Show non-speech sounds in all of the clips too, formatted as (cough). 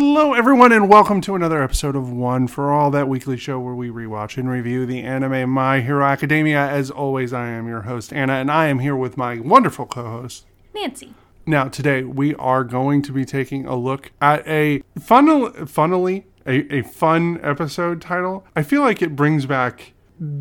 Hello, everyone, and welcome to another episode of One for All, that weekly show where we rewatch and review the anime My Hero Academia. As always, I am your host, Anna, and I am here with my wonderful co host, Nancy. Now, today we are going to be taking a look at a funnel, funnily, a, a fun episode title. I feel like it brings back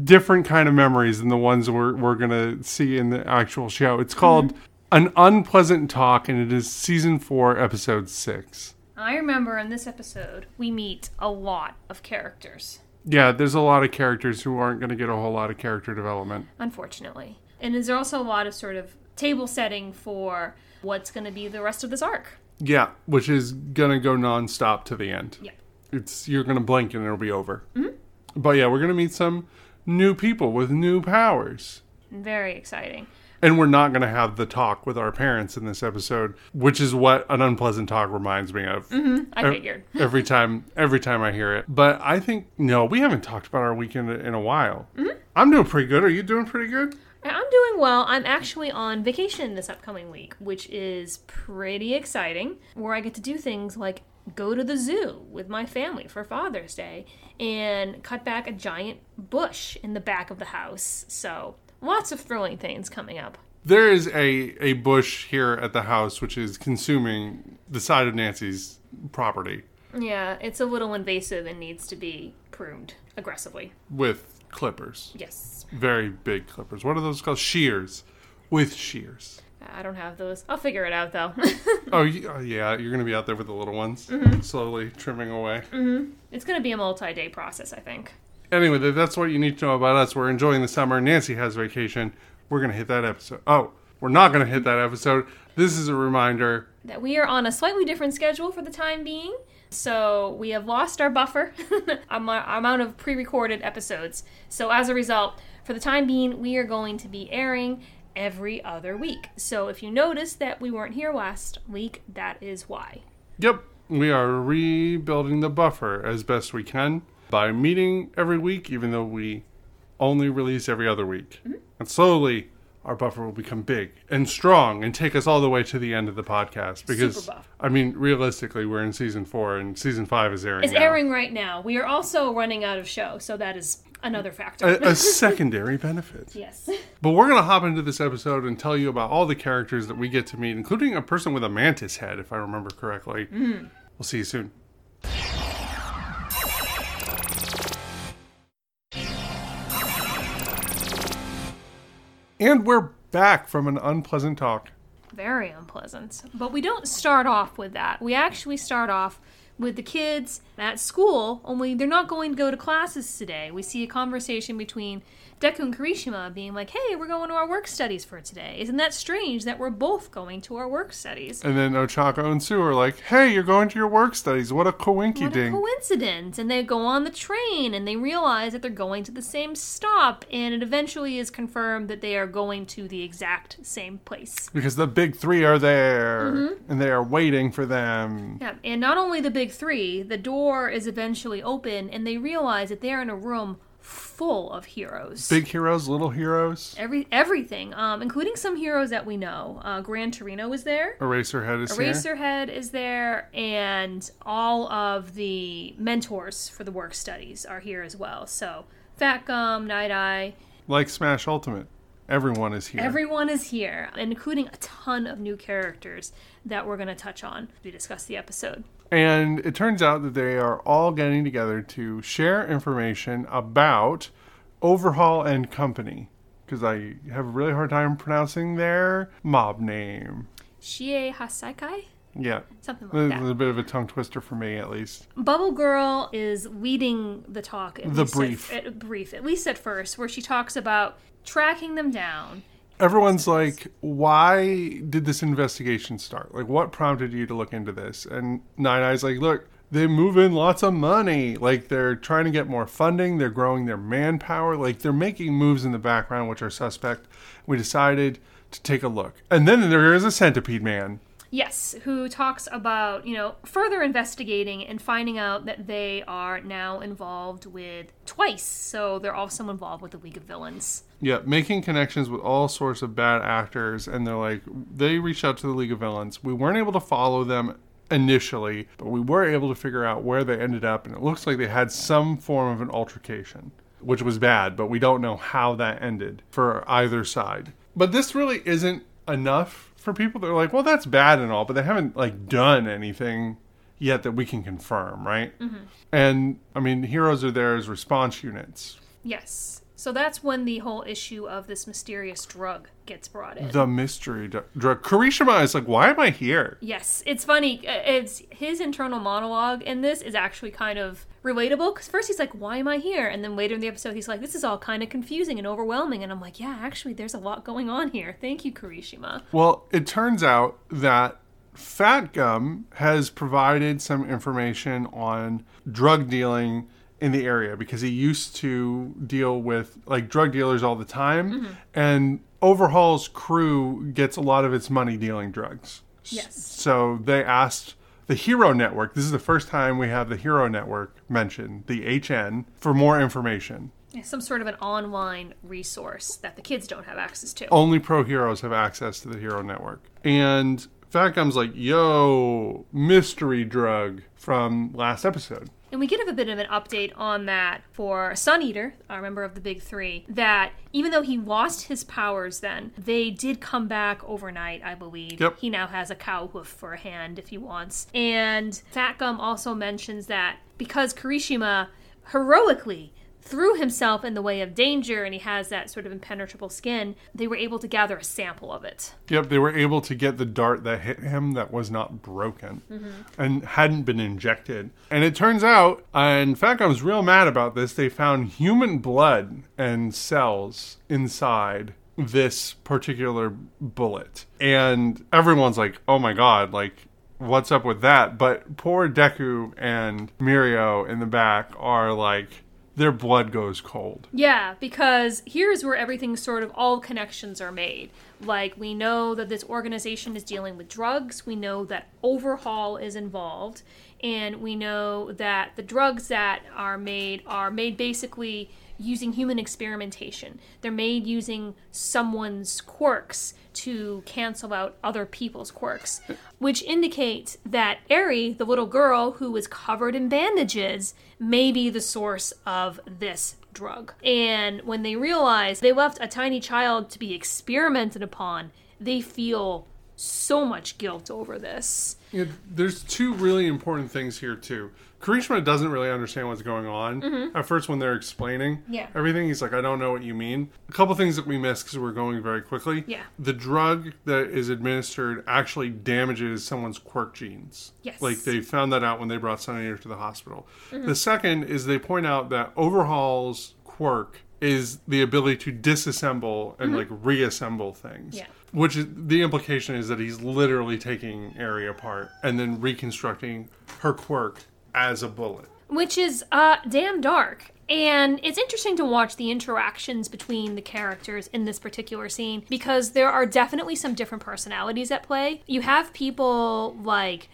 different kind of memories than the ones we're, we're going to see in the actual show. It's called mm-hmm. An Unpleasant Talk, and it is season four, episode six. I remember in this episode, we meet a lot of characters, Yeah, there's a lot of characters who aren't going to get a whole lot of character development. unfortunately. And there's also a lot of sort of table setting for what's going to be the rest of this arc. Yeah, which is going to go nonstop to the end. Yeah. It's you're going to blink and it'll be over. Hmm. But yeah, we're going to meet some new people with new powers. Very exciting. And we're not going to have the talk with our parents in this episode, which is what an unpleasant talk reminds me of. Mm-hmm. I figured. (laughs) every time, every time I hear it. But I think no, we haven't talked about our weekend in a while. Mm-hmm. I'm doing pretty good. Are you doing pretty good? I'm doing well. I'm actually on vacation this upcoming week, which is pretty exciting, where I get to do things like go to the zoo with my family for Father's Day and cut back a giant bush in the back of the house. So, lots of thrilling things coming up. There is a a bush here at the house which is consuming the side of Nancy's property Yeah, it's a little invasive and needs to be pruned aggressively. with clippers. Yes. Very big clippers. What are those called? Shears. With shears. I don't have those. I'll figure it out though. (laughs) Oh uh, yeah, you're gonna be out there with the little ones, slowly trimming away. Mm-hmm. it's going to be a multi day process, I think. Anyway, that's what you need to know about us. We're enjoying the summer. Nancy has vacation. We're gonna hit that episode. Oh, we're not gonna hit that episode. This is a reminder. that we are on a slightly different schedule for the time being. So we have lost our buffer, (laughs) am- amount of pre recorded episodes. So as a result, for the time being, we are going to be airing every other week. So if you notice that we weren't here last week, that is why. Yep, we are rebuilding the buffer as best we can by meeting every week, even though we only release every other week. Mm-hmm. And slowly, our buffer will become big and strong and take us all the way to the end of the podcast. Because. I mean, realistically, we're in season four and season five is airing. It's now. airing right now. We are also running out of show, so that is another factor. A, a (laughs) secondary benefit. yes. But we're going to hop into this episode and tell you about all the characters that we get to meet, including a person with a mantis head, if I remember correctly. Mm-hmm. We'll see you soon. And we're back from an unpleasant talk. Very unpleasant. But we don't start off with that. We actually start off with the kids at school, only they're not going to go to classes today. We see a conversation between Deku and Kirishima being like, hey, we're going to our work studies for today. Isn't that strange that we're both going to our work studies? And then Ochako and Sue are like, hey, you're going to your work studies. What a coinky What a ding. coincidence. And they go on the train and they realize that they're going to the same stop. And it eventually is confirmed that they are going to the exact same place. because the big three are there Mm-hmm. and they are waiting for them. Yeah, and not only the big three, the door is eventually open, and they realize that they're in a room full of heroes. Big heroes, little heroes. Every everything, um, including some heroes that we know. Uh, Gran Torino is there. Eraserhead is here. Eraserhead is there, and all of the mentors for the work studies are here as well. So Fat Gum, Night Eye, Like Smash Ultimate. Everyone is here. everyone is here, including a ton of new characters that we're going to touch on as we discuss the episode. And it turns out that they are all getting together to share information about Overhaul and Company. Because I have a really hard time pronouncing their mob name. Shie Hassaikai? Yeah. Something A like that. little bit of a tongue twister for me, at least. Bubble Girl is leading the talk. The brief. At, at, brief, at least at first, where she talks about tracking them down. Everyone's like, why did this investigation start? Like, what prompted you to look into this? And Night Eye's like, look, they move in lots of money. Like, they're trying to get more funding. They're growing their manpower. Like, they're making moves in the background, which are suspect. We decided to take a look. And then there is a centipede man. Yes, who talks about, you know, further investigating and finding out that they are now involved with Twice. So they're also involved with the League of Villains. Yeah, making connections with all sorts of bad actors, and they're like, they reached out to the League of Villains. We weren't able to follow them initially, but we were able to figure out where they ended up, and it looks like they had some form of an altercation, which was bad, but we don't know how that ended for either side. But this really isn't enough for people that are like, well, that's bad and all, but they haven't like done anything yet that we can confirm, right? And I mean, heroes are there as response units. Yes. So that's when the whole issue of this mysterious drug gets brought in. The mystery dr- drug. Kirishima is like, why am I here? Yes, it's funny. Uh, It's his internal monologue in this is actually kind of relatable because first he's like, "Why am I here?" and then later in the episode he's like, "This is all kind of confusing and overwhelming." And I'm like, "Yeah, actually, there's a lot going on here." Thank you, Kirishima. Well, it turns out that Fat Gum has provided some information on drug dealing in the area because he used to deal with like drug dealers all the time mm-hmm. and Overhaul's crew gets a lot of its money dealing drugs. Yes. So they asked the Hero Network, this is the first time we have the Hero Network mentioned, the HN, for more information. Some sort of an online resource that the kids don't have access to. only pro heroes have access to the hero network. And Fat Gum's like, yo, mystery drug from last episode. And we get a bit of an update on that for Sun Eater, a member of the Big Three, that even though he lost his powers then, they did come back overnight, I believe. Yep. He now has a cow hoof for a hand if he wants. And Fat Gum also mentions that because Kirishima heroically threw himself in the way of danger and he has that sort of impenetrable skin, they were able to gather a sample of it. Yep, they were able to get the dart that hit him that was not broken mm-hmm. and hadn't been injected. And it turns out, uh, and Fat Gum's real mad about this, they found human blood and cells inside this particular bullet. And everyone's like, oh my god, like, what's up with that? But poor Deku and Mirio in the back are like, their blood goes cold. Yeah, because here's where everything sort of all connections are made. Like, we know that this organization is dealing with drugs, we know that Overhaul is involved, and we know that the drugs that are made are made basically using human experimentation. They're made using someone's quirks to cancel out other people's quirks, which indicates that Eri, the little girl who was covered in bandages, may be the source of this drug. And when they realize they left a tiny child to be experimented upon, they feel so much guilt over this. Yeah, there's two really important things here too. Kirishima doesn't really understand what's going on mm-hmm. at first when they're explaining Yeah. everything. He's like, I don't know what you mean. A couple things that we missed because we're going very quickly. Yeah. The drug that is administered actually damages someone's quirk genes. Yes. Like they found that out when they brought Sunny to the hospital. Mm-hmm. The second is they point out that Overhaul's quirk is the ability to disassemble and like reassemble things. Yeah. Which is the implication is that he's literally taking Eri apart and then reconstructing her quirk as a bullet. which is uh damn dark. And it's interesting to watch the interactions between the characters in this particular scene because there are definitely some different personalities at play. You have people like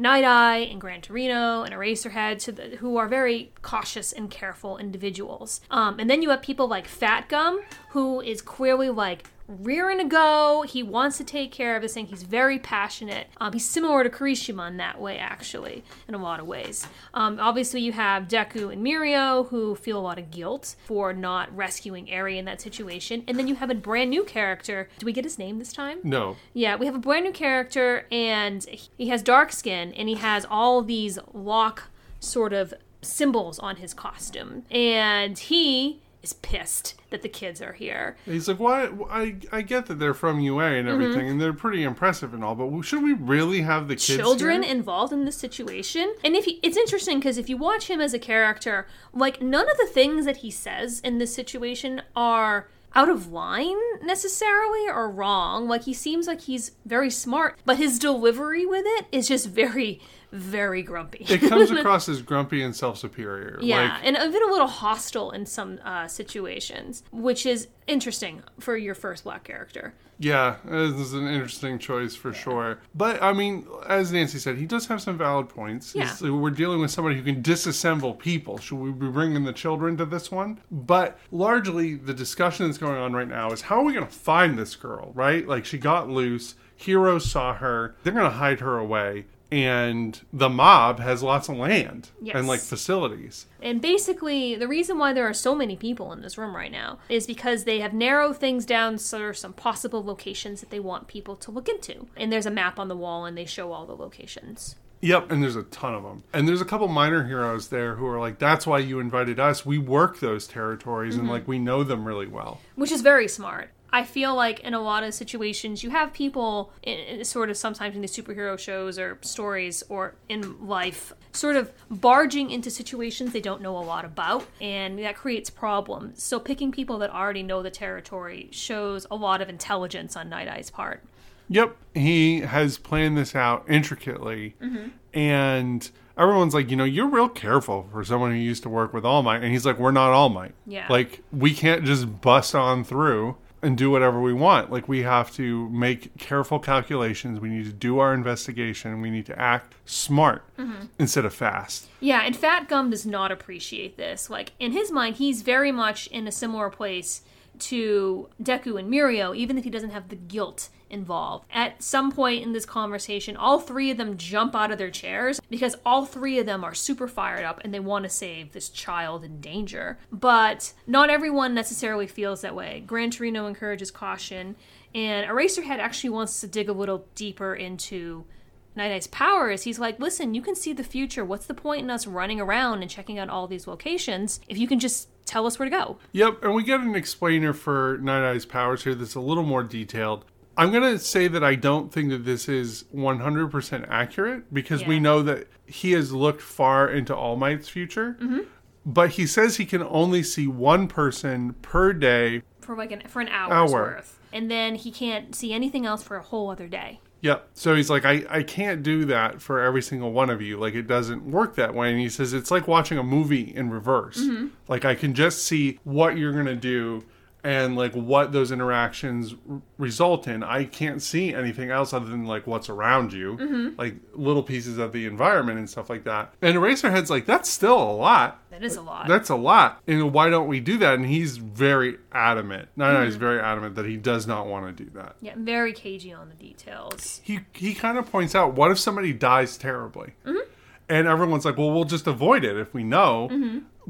Night Eye and Gran Torino and Eraserhead to the, who are very cautious and careful individuals. Um, and then you have people like Fat Gum, who is clearly like rearing to go. He wants to take care of this thing. He's very passionate. Um, he's similar to Kirishima in that way, actually, in a lot of ways. Um, obviously, you have Deku and Mirio who feel a lot of guilt for not rescuing Eri in that situation. And then you have a brand new character. Do we get his name this time? No. Yeah, we have a brand new character, and he has dark skin, and he has all these lock sort of symbols on his costume. And he is pissed that the kids are here. He's like, why? I, I get that they're from UA and mm-hmm. everything, and they're pretty impressive and all, but should we really have the kids children here? involved in this situation. And if he, it's interesting because if you watch him as a character, like none of the things that he says in this situation are out of line necessarily or wrong. Like he seems like he's very smart, but his delivery with it is just very very grumpy. it comes (laughs) across as grumpy and self-superior. Yeah, Like, and even a little hostile in some uh, situations, which is interesting for your first black character. yeah, this is an interesting choice for sure. But I mean, as Nancy said, he does have some valid points. Yeah. We're dealing with somebody who can disassemble people. Should we be bringing the children to this one? But largely, the discussion that's going on right now is how are we going to find this girl? Right? Like she got loose. Heroes saw her. They're going to hide her away. And the mob has lots of land Yes. and like facilities. And basically, the reason why there are so many people in this room right now is because they have narrowed things down so there are some possible locations that they want people to look into. And there's a map on the wall and they show all the locations. Yep, and there's a ton of them. And there's a couple minor heroes there who are like, that's why you invited us. We work those territories and mm-hmm. like we know them really well. which is very smart. I feel like in a lot of situations, you have people, in, sort of sometimes in the superhero shows or stories or in life, sort of barging into situations they don't know a lot about, and that creates problems. So picking people that already know the territory shows a lot of intelligence on Night Eye's part. Yep, he has planned this out intricately, mm-hmm. and everyone's like, you know, you're real careful for someone who used to work with All Might, and he's like, we're not All Might. Yeah. like we can't just bust on through and do whatever we want. Like we have to make careful calculations. We need to do our investigation. We need to act smart mm-hmm. instead of fast. Yeah, and Fat Gum does not appreciate this. Like, in his mind, he's very much in a similar place to Deku and Mirio, even if he doesn't have the guilt involved. At some point in this conversation, all three of them jump out of their chairs because all three of them are super fired up and they want to save this child in danger. But not everyone necessarily feels that way. Gran Torino encourages caution, and Eraserhead actually wants to dig a little deeper into Night Eye's powers, he's like, listen, you can see the future. What's the point in us running around and checking out all these locations if you can just tell us where to go? Yep, and we get an explainer for Night Eye's powers here that's a little more detailed. I'm going to say that I don't think that this is 100% accurate because we know that he has looked far into All Might's future. Mm-hmm. But he says he can only see one person per day. For like an for an hour's Hour. worth. And then he can't see anything else for a whole other day. Yep. So he's like, I, I can't do that for every single one of you. Like, it doesn't work that way. And he says, it's like watching a movie in reverse. Mm-hmm. Like, I can just see what you're going to do and, like, what those interactions r- result in. I can't see anything else other than, like, what's around you, Mm-hmm. like little pieces of the environment and stuff like that. And Eraserhead's like, that's still a lot. That is a lot. That's a lot. And why don't we do that? And he's very adamant. no Mm-hmm. Eyes very adamant that he does not want to do that yeah, very cagey on the details. he he kind of points out what if somebody dies terribly and everyone's like well we'll just avoid it if we know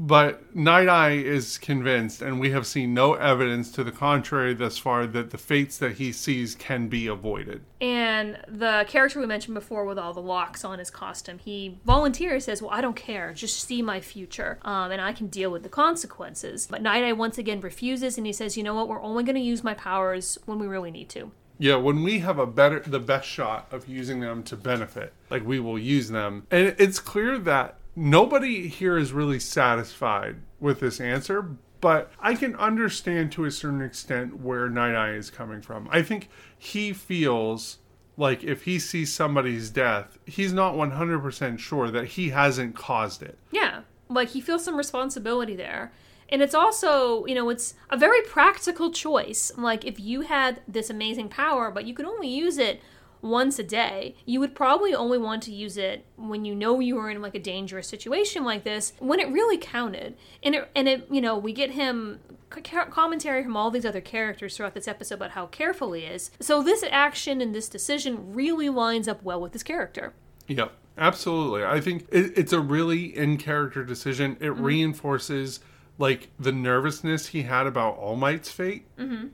but night eye is convinced and we have seen no evidence to the contrary thus far that the fates that he sees can be avoided And the character we mentioned before with all the locks on his costume, he volunteers, says, Well, I don't care. Just see my future, um, and I can deal with the consequences. But Night Eye once again refuses, and he says, You know what? We're only going to use my powers when we really need to. yeah when we have a better the best shot of using them to benefit like we will use them and it's clear that nobody here is really satisfied with this answer but I can understand to a certain extent where Night Eye is coming from. I think he feels like if he sees somebody's death, he's not 100% sure that he hasn't caused it. Yeah, like he feels some responsibility there. And it's also, you know, it's a very practical choice. Like if you had this amazing power, but you could only use it once a day, you would probably only want to use it when you know you were in like a dangerous situation like this, when it really counted. And it, and it, you know, we get him commentary from all these other characters throughout this episode about how careful he is. So this action and this decision really lines up well with his character. Yep, absolutely. I think it, it's a really in character decision. It mm-hmm. reinforces like the nervousness he had about All Might's fate mm-hmm.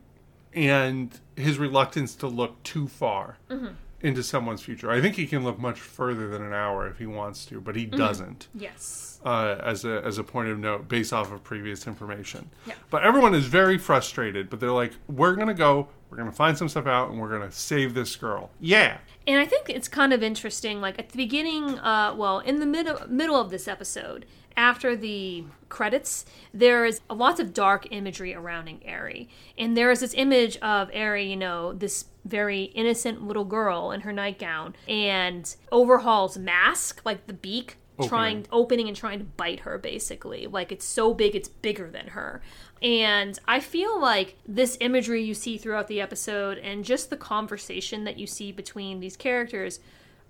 And his reluctance to look too far mm-hmm. Into someone's future. I think he can look much further than an hour if he wants to, but he doesn't. Yes. Uh, as a as a point of note, based off of previous information. Yeah. But everyone is very frustrated. But they're like, "We're gonna go. We're gonna find some stuff out, and we're gonna save this girl." Yeah. And I think it's kind of interesting. Like at the beginning, uh, well, in the middle middle of this episode, after the credits, there is lots of dark imagery surrounding Eri, and there is this image of Eri, you know, this very innocent little girl in her nightgown, and Overhaul's mask, like the beak. Trying opening and trying to bite her basically. Like it's so big it's bigger than her. And I feel like this imagery you see throughout the episode and just the conversation that you see between these characters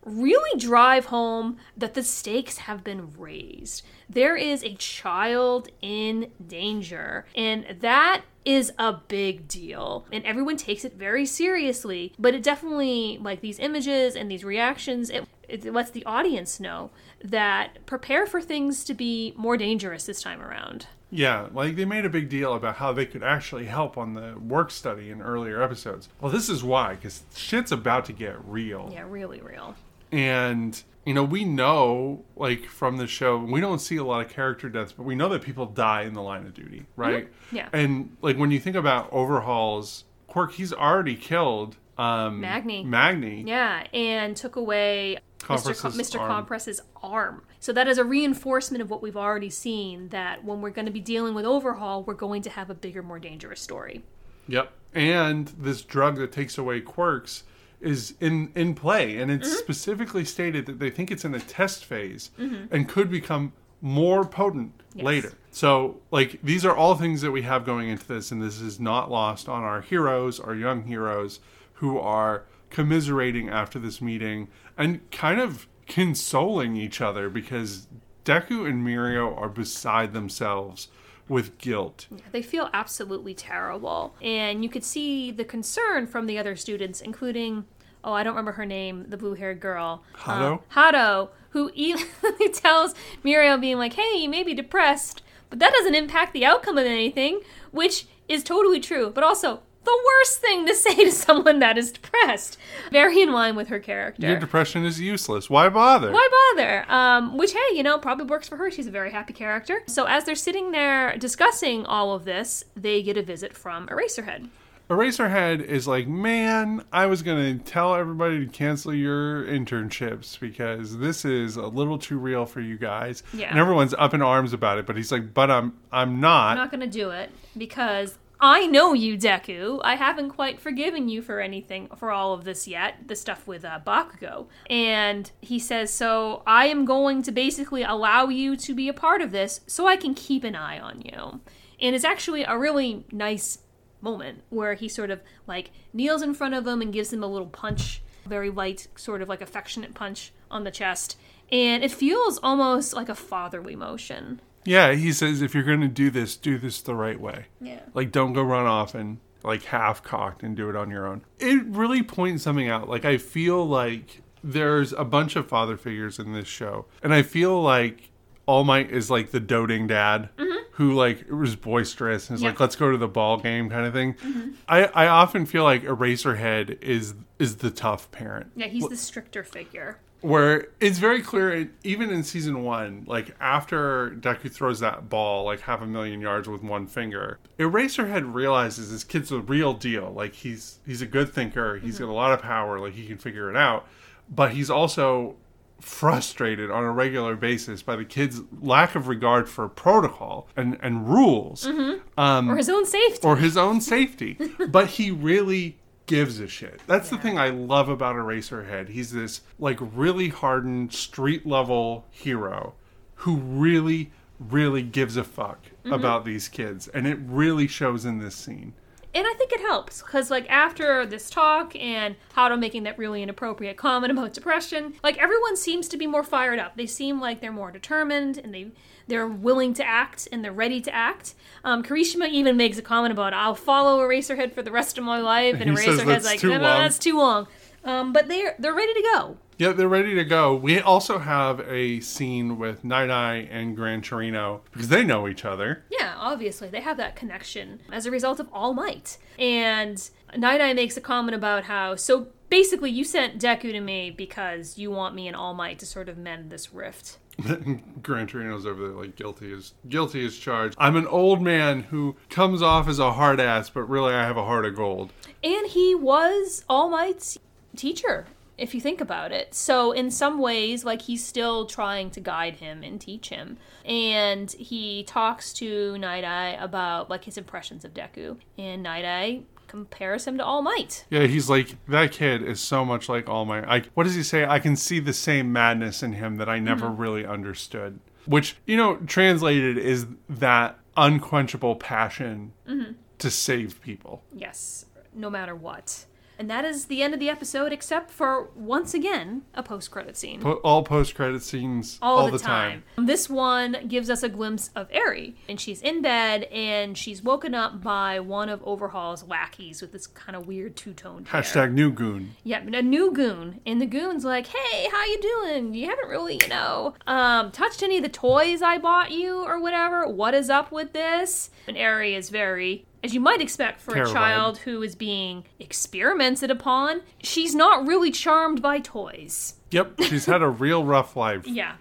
really drive home that the stakes have been raised. There is a child in danger, and that is a big deal. And everyone takes it very seriously, but it definitely like these images and these reactions, it it lets the audience know that prepare for things to be more dangerous this time around. Yeah, like they made a big deal about how they could actually help on the work study in earlier episodes. Well, this is why, because shit's about to get real. Yeah, really real. And, you know, we know, like, from the show, we don't see a lot of character deaths, but we know that people die in the line of duty, right? Yeah. And, like, when you think about Overhaul's quirk, he's already killed um, Magni. Magni. Yeah, and took away Mr. Com- Mr. arm. Compress's arm. So that is a reinforcement of what we've already seen that when we're going to be dealing with Overhaul, we're going to have a bigger, more dangerous story. Yep. And this drug that takes away quirks is in in play and it's mm-hmm. specifically stated that they think it's in a test phase mm-hmm. and could become more potent later. So like these are all things that we have going into this and this is not lost on our heroes, our young heroes who are commiserating after this meeting and kind of consoling each other because Deku and Mirio are beside themselves with guilt. They feel absolutely terrible. And you could see the concern from the other students, including, oh, I don't remember her name, the blue haired girl. Hado? Um, Hado, who (laughs) even tells Mirio, being like, hey, you may be depressed, but that doesn't impact the outcome of anything, which is totally true. But also, the worst thing to (laughs) say to someone that is depressed. Very in line with her character. Your depression is useless. Why bother? Why bother? Um, which, hey, you know, probably works for her. She's a very happy character. So, as they're sitting there discussing all of this, they get a visit from Eraserhead. Eraserhead is like, man, I was going to tell everybody to cancel your internships because this is a little too real for you guys. Yeah. And everyone's up in arms about it, but he's like, but I'm I'm not. I'm not going to do it because I know you, Deku. I haven't quite forgiven you for anything, for all of this yet, the stuff with uh, Bakugo. And he says, So I am going to basically allow you to be a part of this so I can keep an eye on you. And it's actually a really nice moment where he sort of like kneels in front of him and gives him a little punch, very light, sort of like affectionate punch on the chest. And it feels almost like a fatherly motion. Yeah, he says if you're going to do this, do this the right way. Yeah. Like don't go run off and like half cocked and do it on your own. It really points something out. Like I feel like there's a bunch of father figures in this show, and I feel like All Might is like the doting dad mm-hmm. who like was boisterous and is Yeah. like let's go to the ball game kind of thing. Mm-hmm. I I often feel like Eraserhead is is the tough parent Yeah, he's the stricter figure. Where it's very clear even in season one like after deku throws that ball like half a million yards with one finger eraserhead realizes this kid's a real deal. Like he's he's a good thinker. He's mm-hmm. got a lot of power. Like he can figure it out. But he's also frustrated on a regular basis by the kid's lack of regard for protocol and and rules. Mm-hmm. Um, or his own safety. or his own safety. (laughs) but he really gives a shit. That's the thing I love about Eraserhead. He's this like really hardened street level hero who really really gives a fuck mm-hmm. about these kids and it really shows in this scene. And I think it helps because, like, after this talk and Hado making that really inappropriate comment (laughs) about depression, like everyone seems to be more fired up. They seem like they're more determined and they they're willing to act and they're ready to act. Um, Kirishima even makes a comment about, "I'll follow Eraserhead for the rest of my life," and He Eraserhead's like, "No, no, that's too long." Um, but they're they're ready to go. Yeah, they're ready to go. We also have a scene with Night Eye and Gran Torino because they know each other. Yeah, obviously they have that connection as a result of All Might. And Night Eye makes a comment about how so basically you sent Deku to me because you want me and All Might to sort of mend this rift. (laughs) Gran Torino's over there like guilty as guilty as charged. I'm an old man who comes off as a hard ass, but really I have a heart of gold. And he was All Might's teacher, if you think about it. So in some ways, like he's still trying to guide him and teach him. And he talks to Night Eye about like his impressions of Deku. And Night Eye compares him to All Might. Yeah, he's like that kid is so much like All Might. I what does he say? I can see the same madness in him that I never mm-hmm. really understood. Which you know, translated is that unquenchable passion mm-hmm. to save people. Yes, no matter what. And that is the end of the episode, except for once again a post credit scene. Po- all post credit scenes all, the, time. This one gives us a glimpse of Eri, and she's in bed and she's woken up by one of Overhaul's lackeys with this kind of weird two toned hair. Hashtag new goon. Yeah, a new goon, and the goon's like, "Hey, how you doing? You haven't really, you know, um, touched any of the toys I bought you or whatever. What is up with this?" And Eri is very as you might expect for Terrified. a child who is being experimented upon, she's not really charmed by toys. Yep, she's had a real rough life. (laughs) Yeah.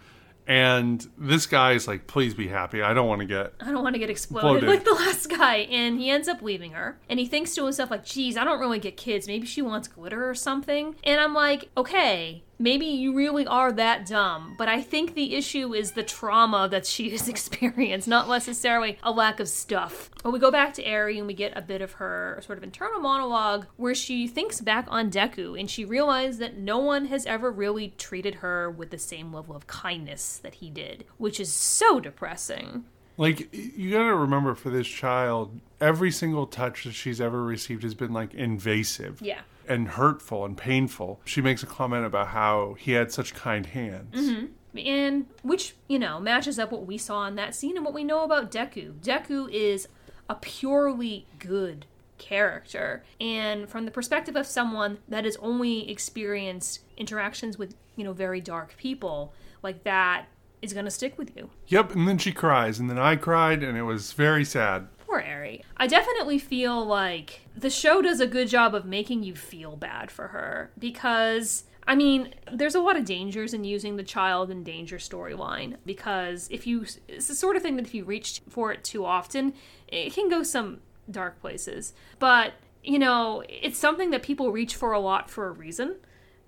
And this guy is like, please be happy. I don't want to get. I don't want to get exploded Exploded. like the last guy. And he ends up leaving her. And he thinks to himself, like, geez, I don't really get kids. Maybe she wants glitter or something. And I'm like, okay, maybe you really are that dumb. But I think the issue is the trauma that she has (laughs) experienced, not necessarily a lack of stuff. But we go back to Eri and we get a bit of her sort of internal monologue where she thinks back on Deku and she realized that no one has ever really treated her with the same level of kindness that he did, which is so depressing. Like, you gotta remember for this child, every single touch that she's ever received has been like invasive. Yeah. And hurtful and painful. She makes a comment about how he had such kind hands. Mm-hmm. and which you know matches up what we saw in that scene and what we know about Deku. Deku is a purely good character, and from the perspective of someone that has only experienced interactions with you know very dark people, like that is going to stick with you. Yep, and then she cries, and then I cried, and it was very sad. Poor I definitely feel like the show does a good job of making you feel bad for her because. I mean, there's a lot of dangers in using the child in danger storyline because if you, it's the sort of thing that if you reach for it too often, it can go some dark places. But, you know, it's something that people reach for a lot for a reason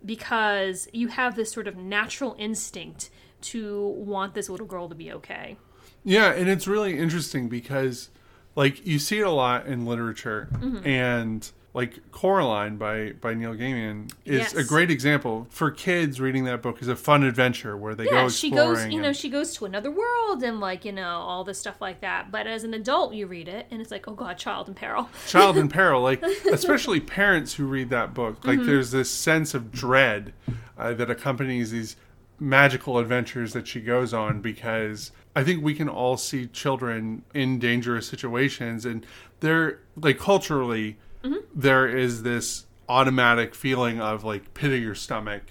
because you have this sort of natural instinct to want this little girl to be okay. Yeah, and it's really interesting because, like, you see it a lot in literature, Mm-hmm. and like Coraline by by Neil Gaiman is Yes. a great example for kids. Reading that book is a fun adventure where they yeah go she goes you know she goes to another world and like you know all this stuff like that but as an adult you read it and it's like oh god child in peril (laughs) child in peril like (laughs) especially parents who read that book like Mm-hmm. there's this sense of dread uh, that accompanies these magical adventures that she goes on because i think we can all see children in dangerous situations and they're like culturally Mm-hmm. there is this automatic feeling of like pit of your stomach.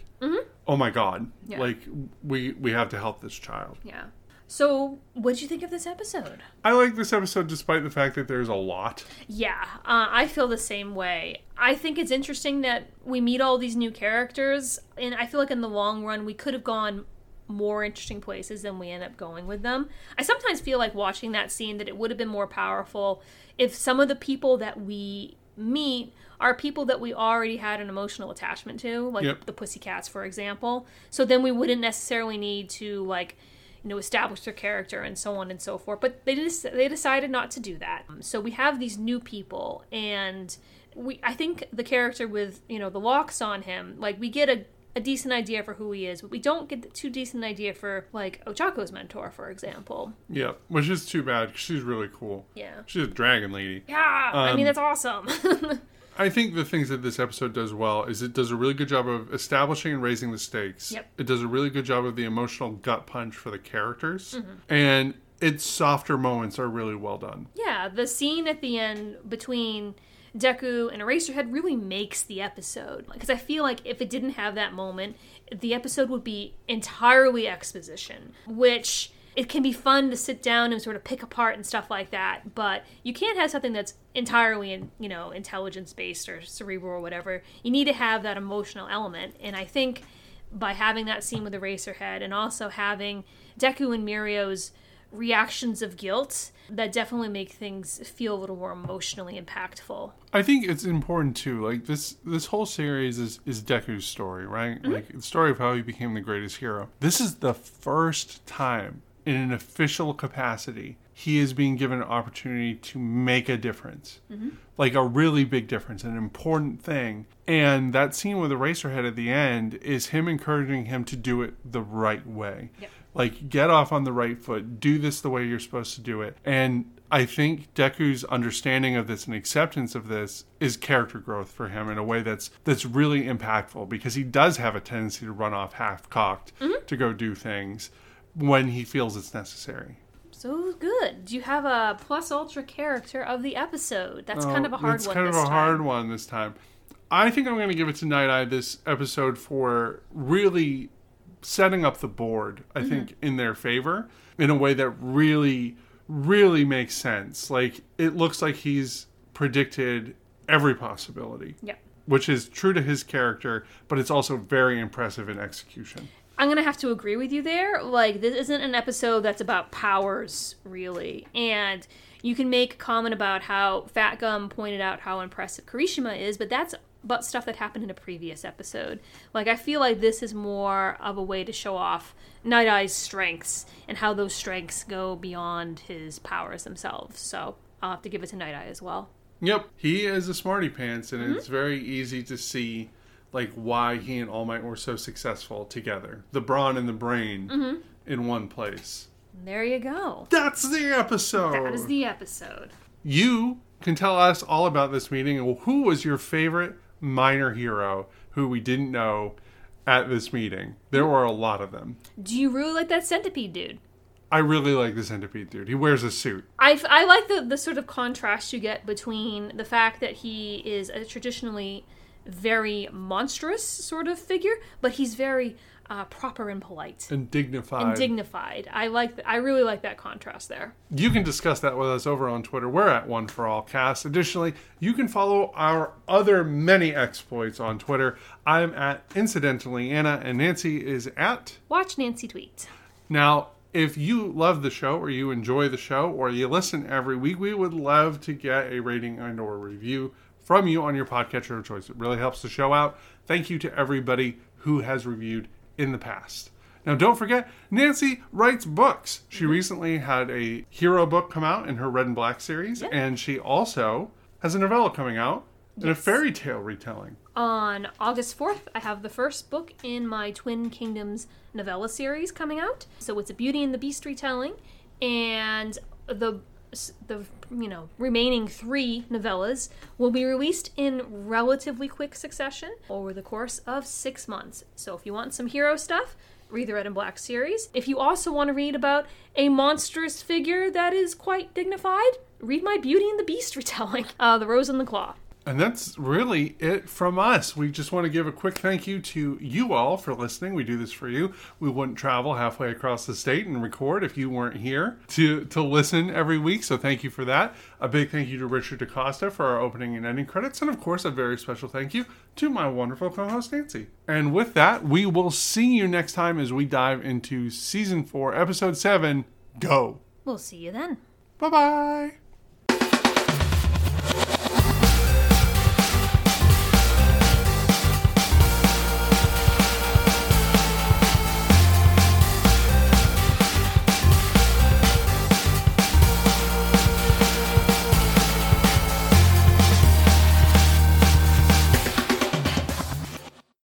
Oh my god. Mm-hmm. Yeah. like we we have to help this child. Yeah. So what did you think of this episode? I like this episode despite the fact that there's a lot. Yeah. Uh, i feel the same way. I think it's interesting that we meet all these new characters and i feel like in the long run we could have gone more interesting places than we end up going with them. I sometimes feel like watching that scene that it would have been more powerful if some of the people that we meet are people that we already had an emotional attachment to, like Yep. the Pussycats, for example. So then we wouldn't necessarily need to like you know establish their character and so on and so forth. But they just they decided not to do that. So we have these new people and we I think the character with you know the locks on him like we get a a decent idea for who he is, but we don't get the too decent idea for like Ochako's mentor, for example. yeah which is too bad 'cause she's really cool Yeah. she's a dragon lady Yeah, I mean Um, that's awesome. (laughs) I think the things that this episode does well is it does a really good job of establishing and raising the stakes. Yep. It does a really good job of the emotional gut punch for the characters. Mm-hmm. And its softer moments are really well done. yeah, the scene at the end between Deku and Eraserhead really makes the episode because I feel like if it didn't have that moment, the episode would be entirely exposition, which it can be fun to sit down and sort of pick apart and stuff like that, but you can't have something that's entirely in, you know, intelligence based or cerebral or whatever. You need to have that emotional element, and I think by having that scene with Eraserhead and also having Deku and Mirio's reactions of guilt that definitely make things feel a little more emotionally impactful. I think it's important too. Like this this whole series is is Deku's story, right? Mm-hmm. Like the story of how he became the greatest hero. This is the first time in an official capacity he is being given an opportunity to make a difference. Mm-hmm. Like a really big difference, an important thing. And that scene with Eraserhead at the end is him encouraging him to do it the right way. Yep. Like get off on the right foot, do this the way you're supposed to do it. And I think Deku's understanding of this and acceptance of this is character growth for him in a way that's that's really impactful because he does have a tendency to run off half cocked mm-hmm. to go do things when he feels it's necessary. So good. Do you have a plus ultra character of the episode? That's kind of a hard Oh, it's one. kind of this a time. hard one this time. I think I'm going to give it to Night Eye this episode for really setting up the board. I Mm-hmm. think in their favor in a way that really, really makes sense. Like it looks like he's predicted every possibility, Yeah. which is true to his character, but it's also very impressive in execution. I'm gonna have to agree with you there. Like, this isn't an episode that's about powers, really. And you can make a comment about how Fat Gum pointed out how impressive Kirishima is, but that's about stuff that happened in a previous episode. Like, I feel like this is more of a way to show off Night Eye's strengths and how those strengths go beyond his powers themselves. So I'll have to give it to Night Eye as well. Yep, he is a smarty pants, and it's mm-hmm. very easy to see like why he and All Might were so successful together. The brawn and the brain mm-hmm. in one place. There you go. That's the episode. That is the episode. you can tell us all about this meeting. Who was your favorite minor hero who we didn't know at this meeting? There were a lot of them. Do you really like that centipede dude? I really like the centipede dude. He wears a suit. I, I like the, the sort of contrast you get between the fact that he is a traditionally very monstrous sort of figure, but he's very uh, proper and polite And dignified. and dignified. I like th- I really like that contrast there. You can discuss that with us over on Twitter. We're at One for All Cast. Additionally, you can follow our other many exploits on Twitter. I'm at Incidentally Anna, and Nancy is at. Watch Nancy tweet. Now, if you love the show, or you enjoy the show, or you listen every week, we would love to get a rating and or review from you on your podcatcher of choice. It really helps the show out. Thank you to everybody who has reviewed in the past. Now, don't forget, Nancy writes books. She mm-hmm. recently had a hero book come out in her Red and Black series, and she also has a novella coming out and a fairy tale retelling. On August 4th, I have the first book in my Twin Kingdoms novella series coming out. So it's a Beauty and the Beast retelling, and the the you know remaining three novellas will be released in relatively quick succession over the course of six months. So if you want some hero stuff, read the Red and Black series. If you also want to read about a monstrous figure that is quite dignified, read my Beauty and the Beast retelling, (laughs) uh, The Rose and the Claw. And that's really it from us. We just want to give a quick thank you to you all for listening. We do this for you. We wouldn't travel halfway across the state and record if you weren't here to, to listen every week. So thank you for that. A big thank you to Richard DaCosta for our opening and ending credits. And of course, a very special thank you to my wonderful co host, Nancy. And with that, we will see you next time as we dive into season four, episode seven. Go. We'll see you then. Bye bye.